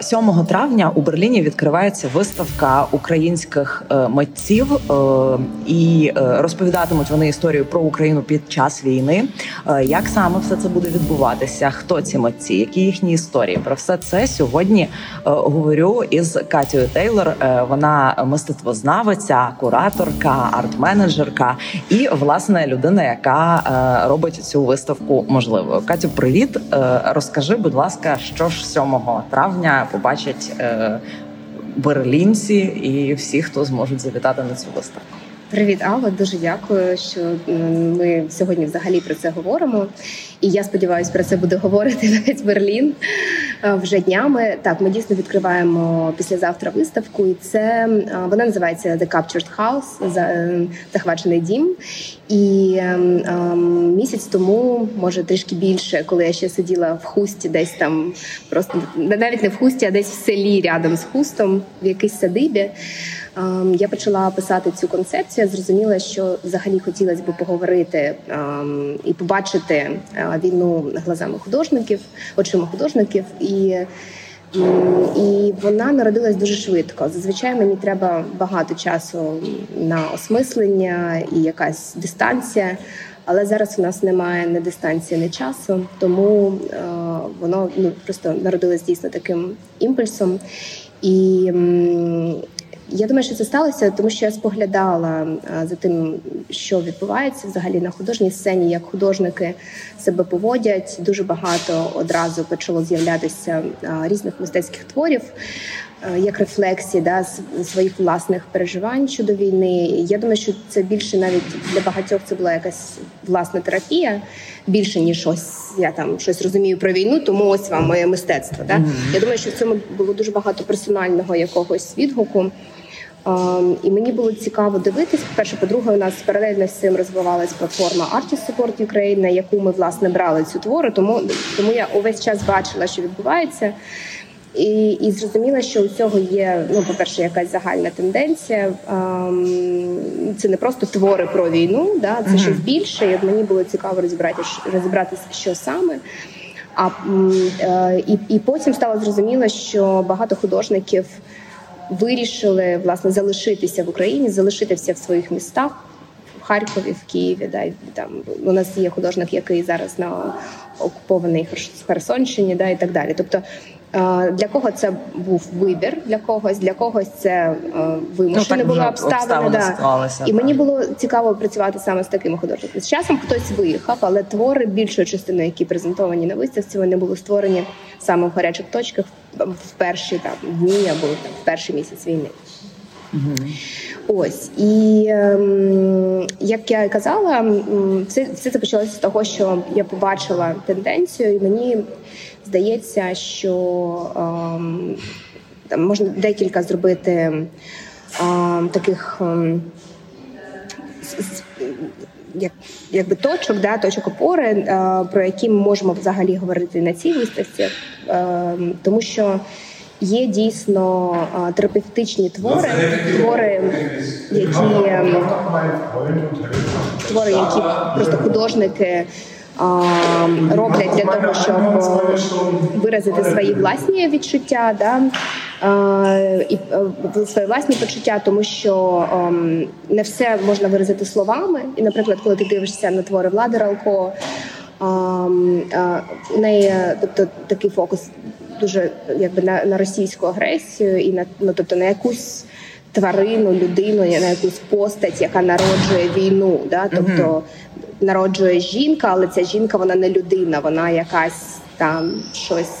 7 травня у Берліні відкривається виставка українських е, митців, е, і е, розповідатимуть вони історію про Україну під час війни. Як саме все це буде відбуватися? Хто ці митці? Які їхні історії? Про все це сьогодні говорю із Катією Тейлор. Вона мистецтвознавиця, кураторка, арт-менеджерка і власне людина, яка робить цю виставку можливою. Катю, привіт, розкажи, будь ласка, що ж 7 травня побачать е, берлінці і всі, хто зможуть завітати на цю виставку. Привіт, Алла. Дуже дякую, що ми сьогодні взагалі про це говоримо. І я сподіваюся, про це буде говорити навіть Берлін вже днями. Так, ми дійсно відкриваємо післязавтра виставку, і це вона називається The Captured House, е, захвачений дім. І ем, ем, місяць тому, може трішки більше, коли я ще сиділа в хусті, десь там просто навіть не в хусті, а десь в селі рядом з хустом, в якійсь садибі. Ем, я почала писати цю концепцію. Зрозуміла, що взагалі хотілося б поговорити ем, і побачити е, війну глазами художників, очима художників і. І вона народилась дуже швидко. Зазвичай мені треба багато часу на осмислення і якась дистанція. Але зараз у нас немає ні дистанції, ні часу, тому е, воно ну просто народилось дійсно таким імпульсом. І я думаю, що це сталося, тому що я споглядала за тим, що відбувається взагалі на художній сцені, як художники себе поводять. Дуже багато одразу почало з'являтися різних мистецьких творів. Як рефлексії да, своїх власних переживань щодо війни. Я думаю, що це більше навіть для багатьох це була якась власна терапія, більше ніж ось я там щось розумію про війну, тому ось вам моє мистецтво. Да? Mm-hmm. Я думаю, що в цьому було дуже багато персонального якогось відгуку. І мені було цікаво дивитись. Перше, по-друге, у нас паралельно з цим розвивалась платформа Artist Support Ukraine, на яку ми власне брали цю твору. Тому тому я увесь час бачила, що відбувається. І і зрозуміла, що у цього є ну, по-перше, якась загальна тенденція. Це не просто твори про війну, да, це mm-hmm. щось більше. І мені було цікаво розібрати, розібратися, що саме. А е, і, і потім стало зрозуміло, що багато художників вирішили власне залишитися в Україні, залишитися в своїх містах в Харкові, в Києві. Да, там у нас є художник, який зараз на окупованій Херсонщині, да і так далі. Тобто для кого це був вибір, для когось, для когось це вимушені ну, були обставини. Да. І мені було цікаво працювати саме з такими художниками. З часом хтось виїхав, але твори більшою частиною, які презентовані на виставці, вони були створені саме в гарячих точках в перші там дні або там в перший місяць війни. Угу. Ось і ем, як я казала, все, все це почалося з того, що я побачила тенденцію, і мені здається, що там можна декілька зробити ем, таких. Ем, як, якби точок, да, точок опори, е, про які ми можемо взагалі говорити на цій виставці, е, тому що є дійсно е, терапевтичні твори, твори, які твори, які просто художники роблять для того, щоб виразити свої власні відчуття, да і е, свої власні почуття, тому що ем, не все можна виразити словами. І, наприклад, коли ти дивишся на твори влади Ралко, ем, у неї тобто такий фокус дуже якби на на російську агресію і на ну, тобто на якусь. Тварину, людину, на якусь постать, яка народжує війну, да, тобто народжує жінка, але ця жінка вона не людина, вона якась там щось,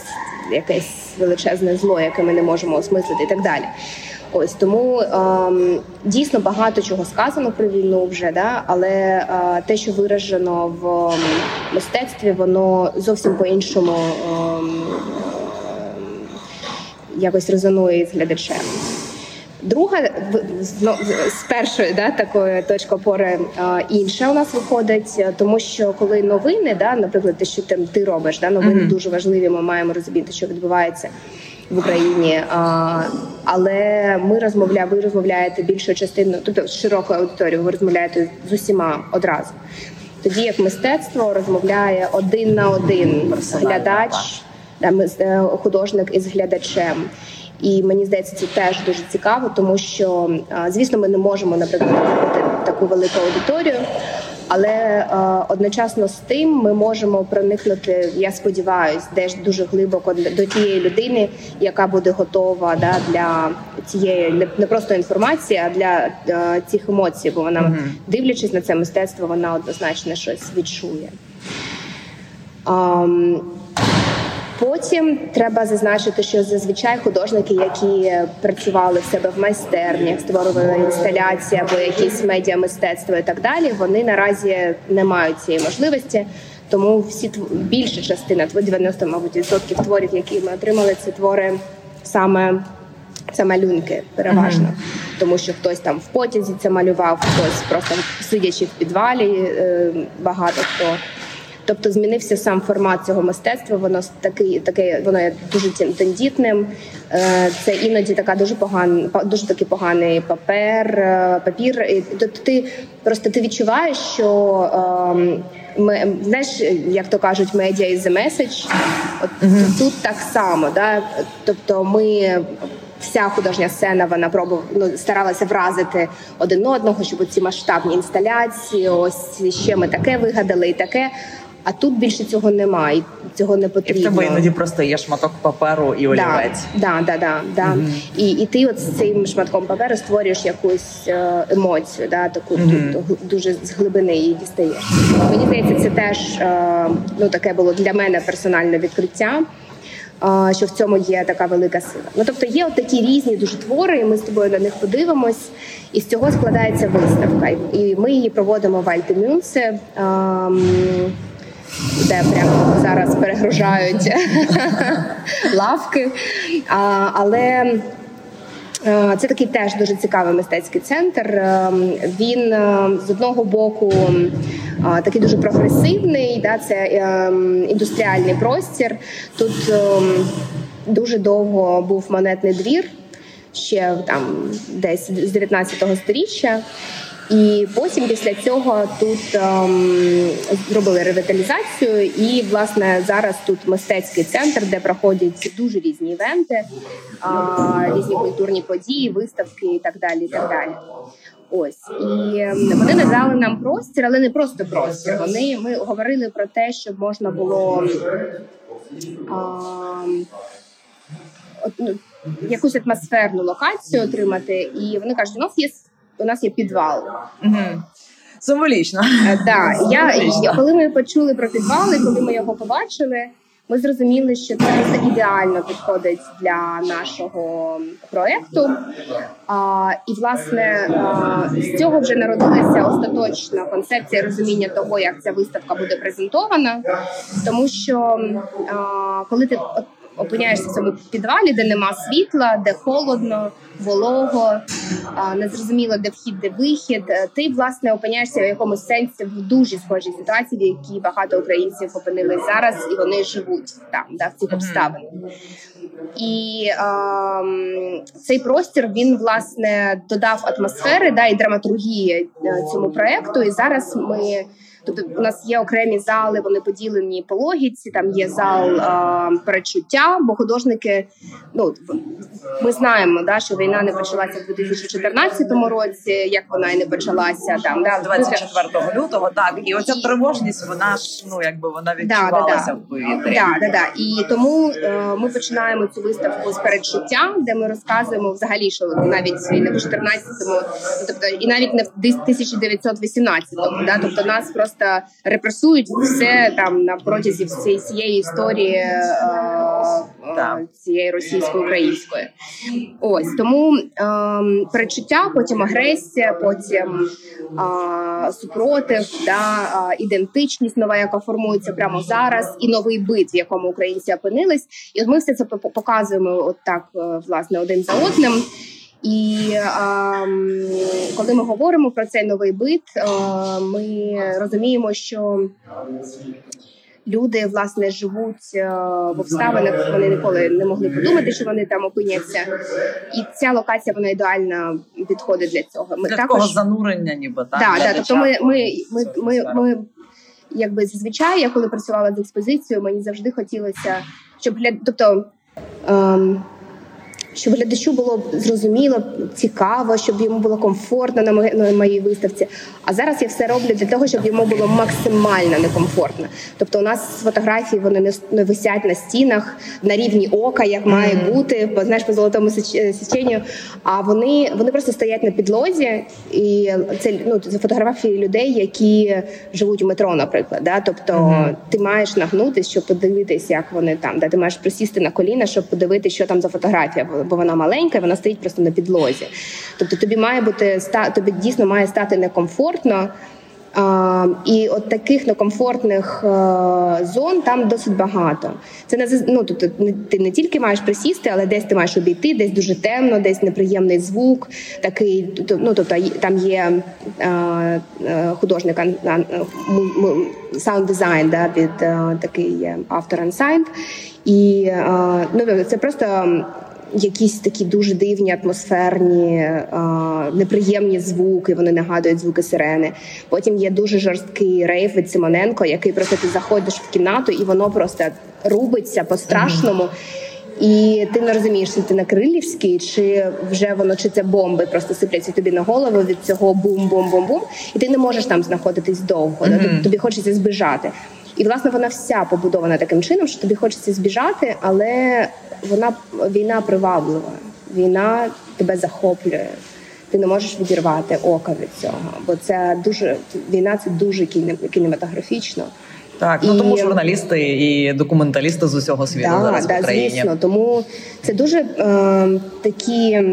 якесь величезне зло, яке ми не можемо осмислити, і так далі. Ось тому ем, дійсно багато чого сказано про війну вже, да, але е, те, що виражено в мистецтві, воно зовсім по-іншому ем, ем, якось резонує з глядачем. Друга з першої да такої точки опори інша у нас виходить, е, тому що коли новини, да, наприклад, те, що ти, ти робиш, да новини mm-hmm. дуже важливі. Ми маємо розуміти, що відбувається в Україні. А, Але ми розмовляємо, ви розмовляєте більшою частиною, тобто з широкою аудиторією, ви розмовляєте з усіма одразу. Тоді як мистецтво розмовляє один на один глядач е, художник із глядачем. І мені здається, це теж дуже цікаво, тому що звісно, ми не можемо наприклад робити таку велику аудиторію. Але е, одночасно з тим ми можемо проникнути. Я сподіваюся, теж дуже глибоко до тієї людини, яка буде готова да для цієї не, не просто інформації, а для е, цих емоцій. Бо вона, mm-hmm. дивлячись на це мистецтво, вона однозначно щось відчує. Um, Потім треба зазначити, що зазвичай художники, які працювали в себе в майстернях, створювали інсталяції або якісь медіа мистецтво і так далі, вони наразі не мають цієї можливості. Тому всі більша частина 90, мабуть, відсотків творів, які ми отримали, це твори саме це малюнки, переважно, uh-huh. тому що хтось там в потязі це малював, хтось просто сидячи в підвалі, е, багато хто. Тобто змінився сам формат цього мистецтва. Воно таке, таке воно є дуже тендітним. Е, це іноді така дуже поган, дуже такий поганий папер, е, папір. Тобто ти просто ти відчуваєш, що ем, ми знаєш, як то кажуть, медіа the message. От mm-hmm. тут так само, да. Тобто, ми. Вся художня сцена вона пробувала ну, старалася вразити один одного, щоб ці масштабні інсталяції. Ось ще ми таке вигадали і таке. А тут більше цього немає, цього не потрібно. І в тебе іноді просто є шматок паперу і олівець. Да, да, да, да, mm-hmm. І і ти от з цим шматком паперу створюєш якусь е, емоцію, да, таку mm-hmm. дуже з глибини її дістаєш. Мені здається, це теж е, ну таке було для мене персональне відкриття. Е, що в цьому є така велика сила. Ну тобто є от такі різні дуже твори, і ми з тобою на них подивимось, і з цього складається виставка. І ми її проводимо в Альтемюнце. Де прямо зараз перегружають лавки. Але е, це такий теж дуже цікавий мистецький центр. Е, він е, з одного боку такий дуже прогресивний, да, це індустріальний простір. Тут дуже довго був монетний двір. Ще там десь з 19 сторіччя, і потім після цього тут ем, зробили ревіталізацію, і власне зараз тут мистецький центр, де проходять дуже різні івенти, е, різні культурні події, виставки і так далі. І так далі. Ось і ем, вони надали нам простір, але не просто простір. Вони ми говорили про те, щоб можна було. Ну, Якусь атмосферну локацію отримати, і вони кажуть, у нас є у нас є підвал. Угу. Символічно. Е, да. Я, я, Коли ми почули про підвали, коли ми його побачили, ми зрозуміли, що це просто ідеально підходить для нашого проекту. А, І власне а, з цього вже народилася остаточна концепція розуміння того, як ця виставка буде презентована, тому що а, коли ти опиняєшся в цьому підвалі, де нема світла, де холодно, волого, незрозуміло, де вхід, де вихід. Е, ти власне опиняєшся в якомусь сенсі в дуже схожій ситуації, в якій багато українців опинились зараз, і вони живуть там, да, в цих обставинах. І а, цей простір він власне додав атмосфери да і драматургії е, цьому проекту. І зараз ми. Тобто у нас є окремі зали, вони поділені по логіці. Там є зал а, перечуття, бо художники. Ну ми знаємо, да, що війна не почалася в 2014 році, як вона і не почалася там да 24 лютого. Так і оця тривожність, вона ж ну якби вона відчувалася да, да, в повітрі. Да, да, да. І тому е, ми починаємо цю виставку з передчуття, де ми розказуємо взагалі, що навіть не в 14-му, тобто і навіть не в 1918-му, да, тобто нас просто просто репресують все там на протязі всієї цієї історії е, е, цієї російсько-української. Ось тому е, перечуття, потім агресія, потім е, супротив, да, е, ідентичність нова, яка формується прямо зараз, і новий бит, в якому українці опинились. І от ми все це показуємо от так, власне, один за одним. І а, коли ми говоримо про цей новий бит, а, ми розуміємо, що люди власне живуть в обставинах, вони ніколи не могли подумати, що вони там опиняться, і ця локація вона ідеально підходить для цього. Ми для також занурення, ніби так? Да, да, тобто ми, ми, ми, ми, ми якби зазвичай, я коли працювала з експозицією, мені завжди хотілося, щоб гляд... тобто. Ем щоб глядачу було зрозуміло, цікаво, щоб йому було комфортно на моїй виставці. А зараз я все роблю для того, щоб йому було максимально некомфортно. Тобто, у нас фотографії вони не висять на стінах на рівні ока, як має mm-hmm. бути, бо знаєш по золотому січенню. А вони вони просто стоять на підлозі, і це ну це фотографії людей, які живуть у метро, наприклад. Да? Тобто mm-hmm. ти маєш нагнутися, щоб подивитись, як вони там. Да? Ти маєш присісти на коліна, щоб подивитися, що там за фотографія бо вона маленька, вона стоїть просто на підлозі. Тобто тобі має бути тобі дійсно має стати некомфортно. І от таких некомфортних а, зон там досить багато. Це не ну, тобто, ти не тільки маєш присісти, але десь ти маєш обійти, десь дуже темно, десь неприємний звук. Такий ну тобто там є а, художник саунд дизайн, да, під такий автор Unsigned. І ну це просто якісь такі дуже дивні атмосферні, неприємні звуки. Вони нагадують звуки сирени. Потім є дуже жорсткий рейв від Симоненко, який просто ти заходиш в кімнату, і воно просто рубиться по-страшному. І ти не розумієш, чи ти на Крилівській, чи вже воно чи це бомби просто сипляться тобі на голову від цього бум-бум-бум-бум, і ти не можеш там знаходитись довго. Mm-hmm. Тобі хочеться збіжати. І власне вона вся побудована таким чином, що тобі хочеться збіжати, але вона війна приваблива. Війна тебе захоплює. Ти не можеш відірвати ока від цього, бо це дуже війна. Це дуже кінематографічно. Так, ну і... тому журналісти і документалісти з усього світу да, зараз да, в Україні. звісно. Тому це дуже е, такі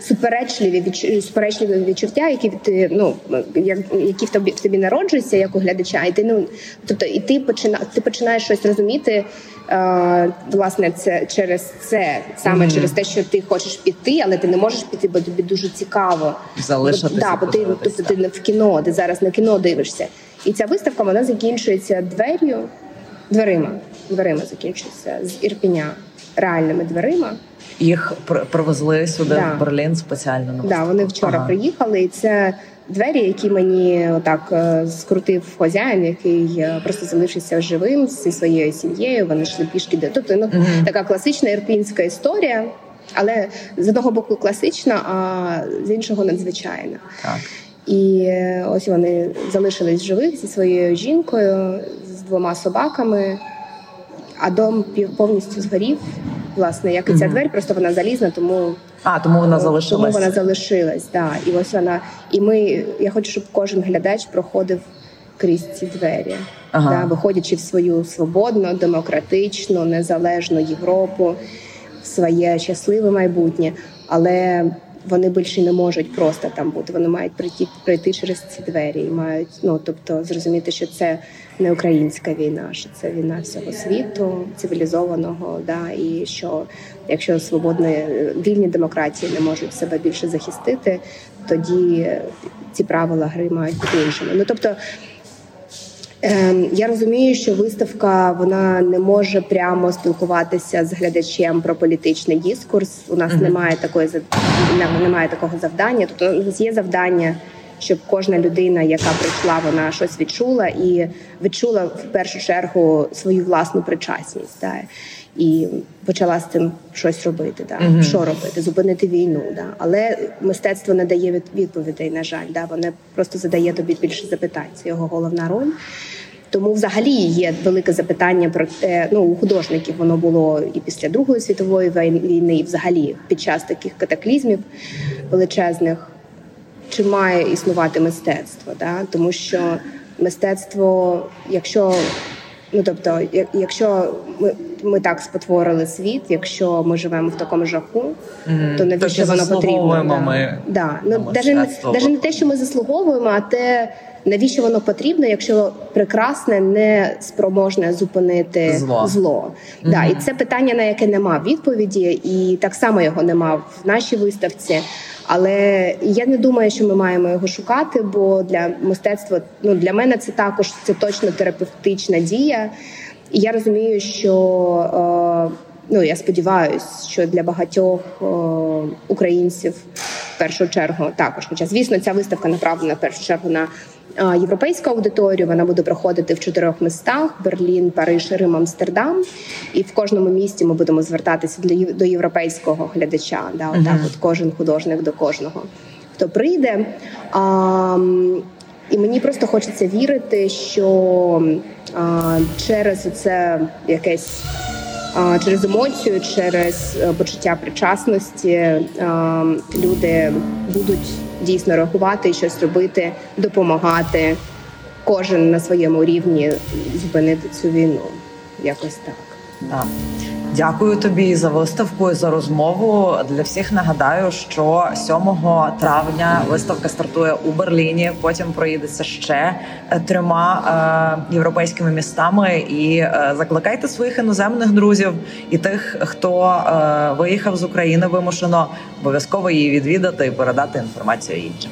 суперечливі відч... суперечливі відчуття, які ти ну як які в тобі в тобі народжуються як у глядача, і ти ну тобто, і ти почина ти починаєш щось розуміти. Е, власне, це через це саме mm-hmm. через те, що ти хочеш піти, але ти не можеш піти, бо тобі дуже цікаво залишитися. Да, бо ти тобто ти не в кіно, ти зараз на кіно дивишся. І ця виставка вона закінчується дверю, дверима. Дверима закінчується з Ірпіня, реальними дверима. Їх привезли сюди да. в Берлін спеціально на Да, Вони вчора ага. приїхали, і це двері, які мені отак е, скрутив хазяїн, який е, просто залишився живим зі своєю сім'єю. Вони йшли пішки до тобто ну угу. така класична ірпінська історія. Але з одного боку класична, а з іншого надзвичайна. Так. І е, ось вони залишились живих зі своєю жінкою, з двома собаками, а дом повністю згорів. Власне, як і ця двері, просто вона залізна, тому а тому вона залишилась. Тому вона залишилась. Да. І ось вона. І ми. Я хочу, щоб кожен глядач проходив крізь ці двері, ага. да, виходячи в свою свободну, демократичну, незалежну Європу, в своє щасливе майбутнє. Але вони більше не можуть просто там бути. Вони мають прийти пройти через ці двері і мають ну тобто зрозуміти, що це не українська війна, що це війна всього світу, цивілізованого. Да, І що якщо свободні вільні демократії не можуть себе більше захистити, тоді ці правила гри мають бути іншими. Ну тобто. Ем, я розумію, що виставка вона не може прямо спілкуватися з глядачем про політичний дискурс. У нас mm-hmm. немає такої немає такого завдання. Тобто у нас є завдання, щоб кожна людина, яка прийшла, вона щось відчула і відчула в першу чергу свою власну причасність. Да? І почала з цим щось робити. Да? Mm-hmm. Що робити? Зупинити війну. Да? Але мистецтво не дає відповідей, на жаль, да? воно просто задає тобі більше запитань. Це його головна роль. Тому, взагалі, є велике запитання про те, ну у художників воно було і після Другої світової війни, і взагалі під час таких катаклізмів величезних, чи має існувати мистецтво, да? тому що мистецтво, якщо ну тобто, якщо ми ми так спотворили світ, якщо ми живемо в такому жаху, mm, то навіщо воно потрібно? Ми да. Ну, навіть не те, що ми заслуговуємо, а те навіщо воно потрібно, якщо прекрасне не спроможне зупинити зло. зло. Mm-hmm. Да, І це питання, на яке нема відповіді, і так само його нема в нашій виставці. Але я не думаю, що ми маємо його шукати, бо для мистецтва ну для мене це також це точно терапевтична дія. І я розумію, що е, ну я сподіваюся, що для багатьох е, українців в першу чергу також. Хоча, звісно, ця виставка направлена в першу чергу на європейську аудиторію. Вона буде проходити в чотирьох містах: Берлін, Париж, Рим, Амстердам. І в кожному місті ми будемо звертатися до європейського глядача. Да, отак, от кожен художник до кожного, хто прийде. А, і мені просто хочеться вірити, що через це якесь через емоцію, через е, почуття причасності люди будуть дійсно реагувати, щось робити, допомагати. Кожен на своєму рівні зупинити цю війну. Якось так. Так. Дякую тобі за виставку і за розмову. Для всіх нагадаю, що 7 травня виставка стартує у Берліні. Потім проїдеться ще трьома е, європейськими містами. І е, закликайте своїх іноземних друзів і тих, хто е, виїхав з України вимушено, обов'язково її відвідати і передати інформацію іншим.